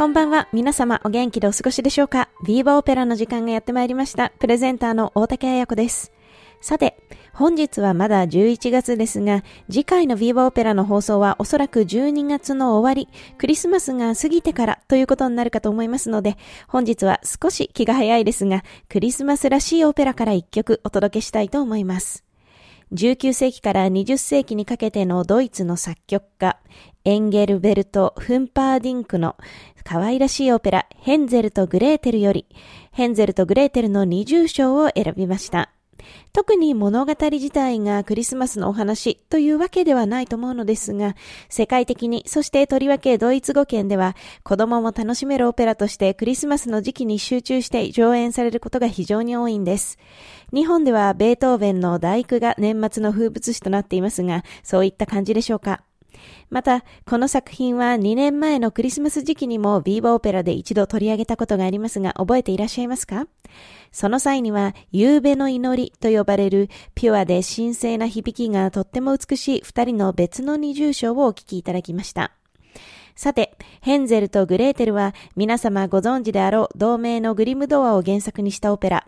こんばんは。皆様お元気でお過ごしでしょうか？ビーバーオペラの時間がやってまいりました。プレゼンターの大竹彩子です。さて、本日はまだ11月ですが、次回のビーバーオペラの放送はおそらく12月の終わり、クリスマスが過ぎてからということになるかと思いますので、本日は少し気が早いですが、クリスマスらしいオペラから一曲お届けしたいと思います。19世紀から20世紀にかけてのドイツの作曲家、エンゲルベルト・フンパーディンクの可愛らしいオペラ、ヘンゼルとグレーテルより、ヘンゼルとグレーテルの二重賞を選びました。特に物語自体がクリスマスのお話というわけではないと思うのですが、世界的に、そしてとりわけドイツ語圏では、子供も楽しめるオペラとしてクリスマスの時期に集中して上演されることが非常に多いんです。日本ではベートーベンの大工が年末の風物詩となっていますが、そういった感じでしょうか？また、この作品は2年前のクリスマス時期にもビーバーオペラで一度取り上げたことがありますが、覚えていらっしゃいますか？その際には、夕べの祈りと呼ばれるピュアで神聖な響きがとっても美しい二人の別の二重唱をお聞きいただきました。さて、ヘンゼルとグレーテルは皆様ご存知であろう同名のグリム童話を原作にしたオペラ。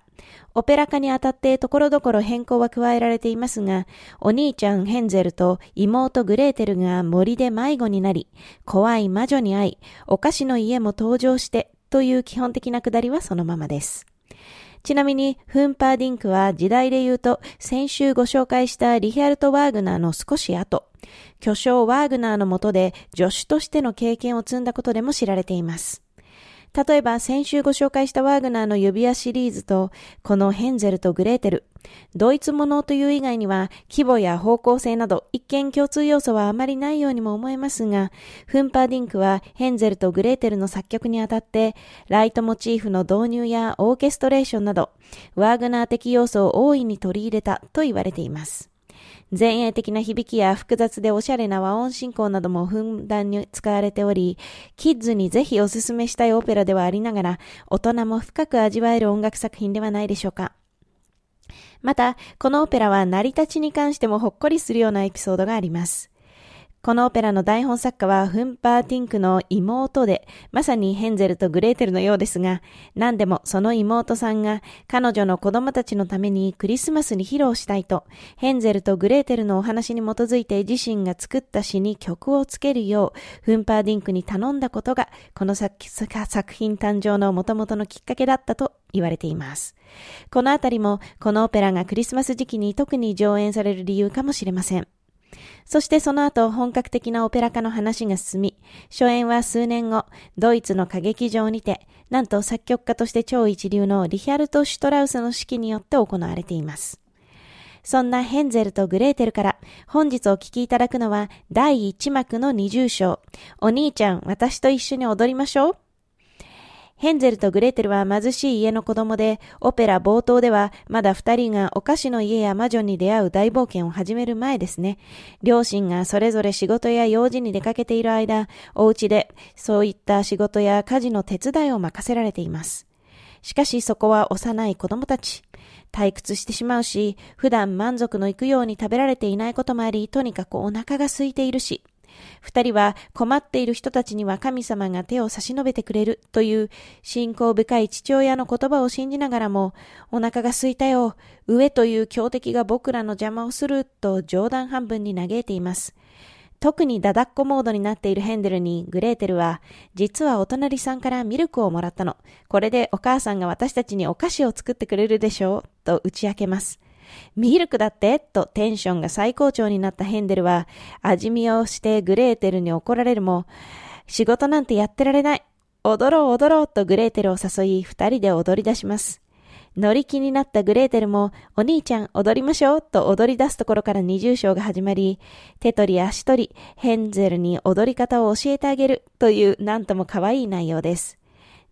オペラ化にあたってところどころ変更は加えられていますが、お兄ちゃんヘンゼルと妹グレーテルが森で迷子になり、怖い魔女に会い、お菓子の家も登場してという基本的なくだりはそのままです。ちなみに、フンパーディンクは時代で言うと、先週ご紹介したリヒャルト・ワーグナーの少し後、巨匠ワーグナーの下で助手としての経験を積んだことでも知られています。例えば先週ご紹介したワーグナーの指輪シリーズと、このヘンゼルとグレーテル、ドイツものという以外には規模や方向性など一見共通要素はあまりないようにも思えますが、フンパーディンクはヘンゼルとグレーテルの作曲にあたって、ライトモチーフの導入やオーケストレーションなど、ワーグナー的要素を大いに取り入れたと言われています。前衛的な響きや複雑でおしゃれな和音進行などもふんだんに使われており、キッズにぜひおすすめしたいオペラではありながら、大人も深く味わえる音楽作品ではないでしょうか。また、このオペラは成り立ちに関してもほっこりするようなエピソードがあります。このオペラの台本作家はフンパーティンクの妹で、まさにヘンゼルとグレーテルのようですが、何でもその妹さんが彼女の子供たちのためにクリスマスに披露したいと、ヘンゼルとグレーテルのお話に基づいて自身が作った詩に曲をつけるよう、フンパーディンクに頼んだことが、この作作品誕生の元々のきっかけだったと言われています。このあたりも、このオペラがクリスマス時期に特に上演される理由かもしれません。そしてその後本格的なオペラ化の話が進み、初演は数年後、ドイツの歌劇場にて、なんと作曲家として超一流のリヒャルト・シュトラウスの指揮によって行われています。そんなヘンゼルとグレーテルから本日お聴きいただくのは第1幕の二重唱。お兄ちゃん、私と一緒に踊りましょう。ヘンゼルとグレーテルは貧しい家の子供で、オペラ冒頭ではまだ二人がお菓子の家や魔女に出会う大冒険を始める前ですね。両親がそれぞれ仕事や用事に出かけている間、お家でそういった仕事や家事の手伝いを任せられています。しかしそこは幼い子供たち。退屈してしまうし、普段満足のいくように食べられていないこともあり、とにかくお腹が空いているし、二人は困っている人たちには神様が手を差し伸べてくれるという信仰深い父親の言葉を信じながらも、お腹が空いたよ、上という強敵が僕らの邪魔をすると冗談半分に嘆いています。特にダダっ子モードになっているヘンデルにグレーテルは、実はお隣さんからミルクをもらったの。これでお母さんが私たちにお菓子を作ってくれるでしょう、と打ち明けます。ミルクだって？とテンションが最高潮になったヘンデルは、味見をしてグレーテルに怒られるも、仕事なんてやってられない。踊ろう踊ろうとグレーテルを誘い、二人で踊り出します。乗り気になったグレーテルも、お兄ちゃん踊りましょうと踊り出すところから二重章が始まり、手取り足取り、ヘンゼルに踊り方を教えてあげるというなんとも可愛い内容です。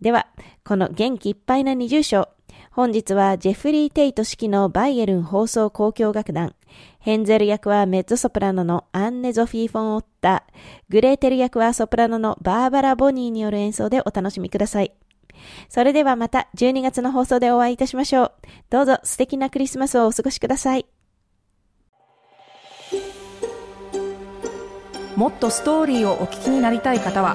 では、この元気いっぱいな二重章、本日はジェフリー・テイト式のバイエルン放送交響楽団、ヘンゼル役はメッゾソプラノのアンネ・ゾフィー・フォン・オッタ、グレーテル役はソプラノのバーバラ・ボニーによる演奏でお楽しみください。それではまた12月の放送でお会いいたしましょう。どうぞ素敵なクリスマスをお過ごしください。もっとストーリーをお聞きになりたい方は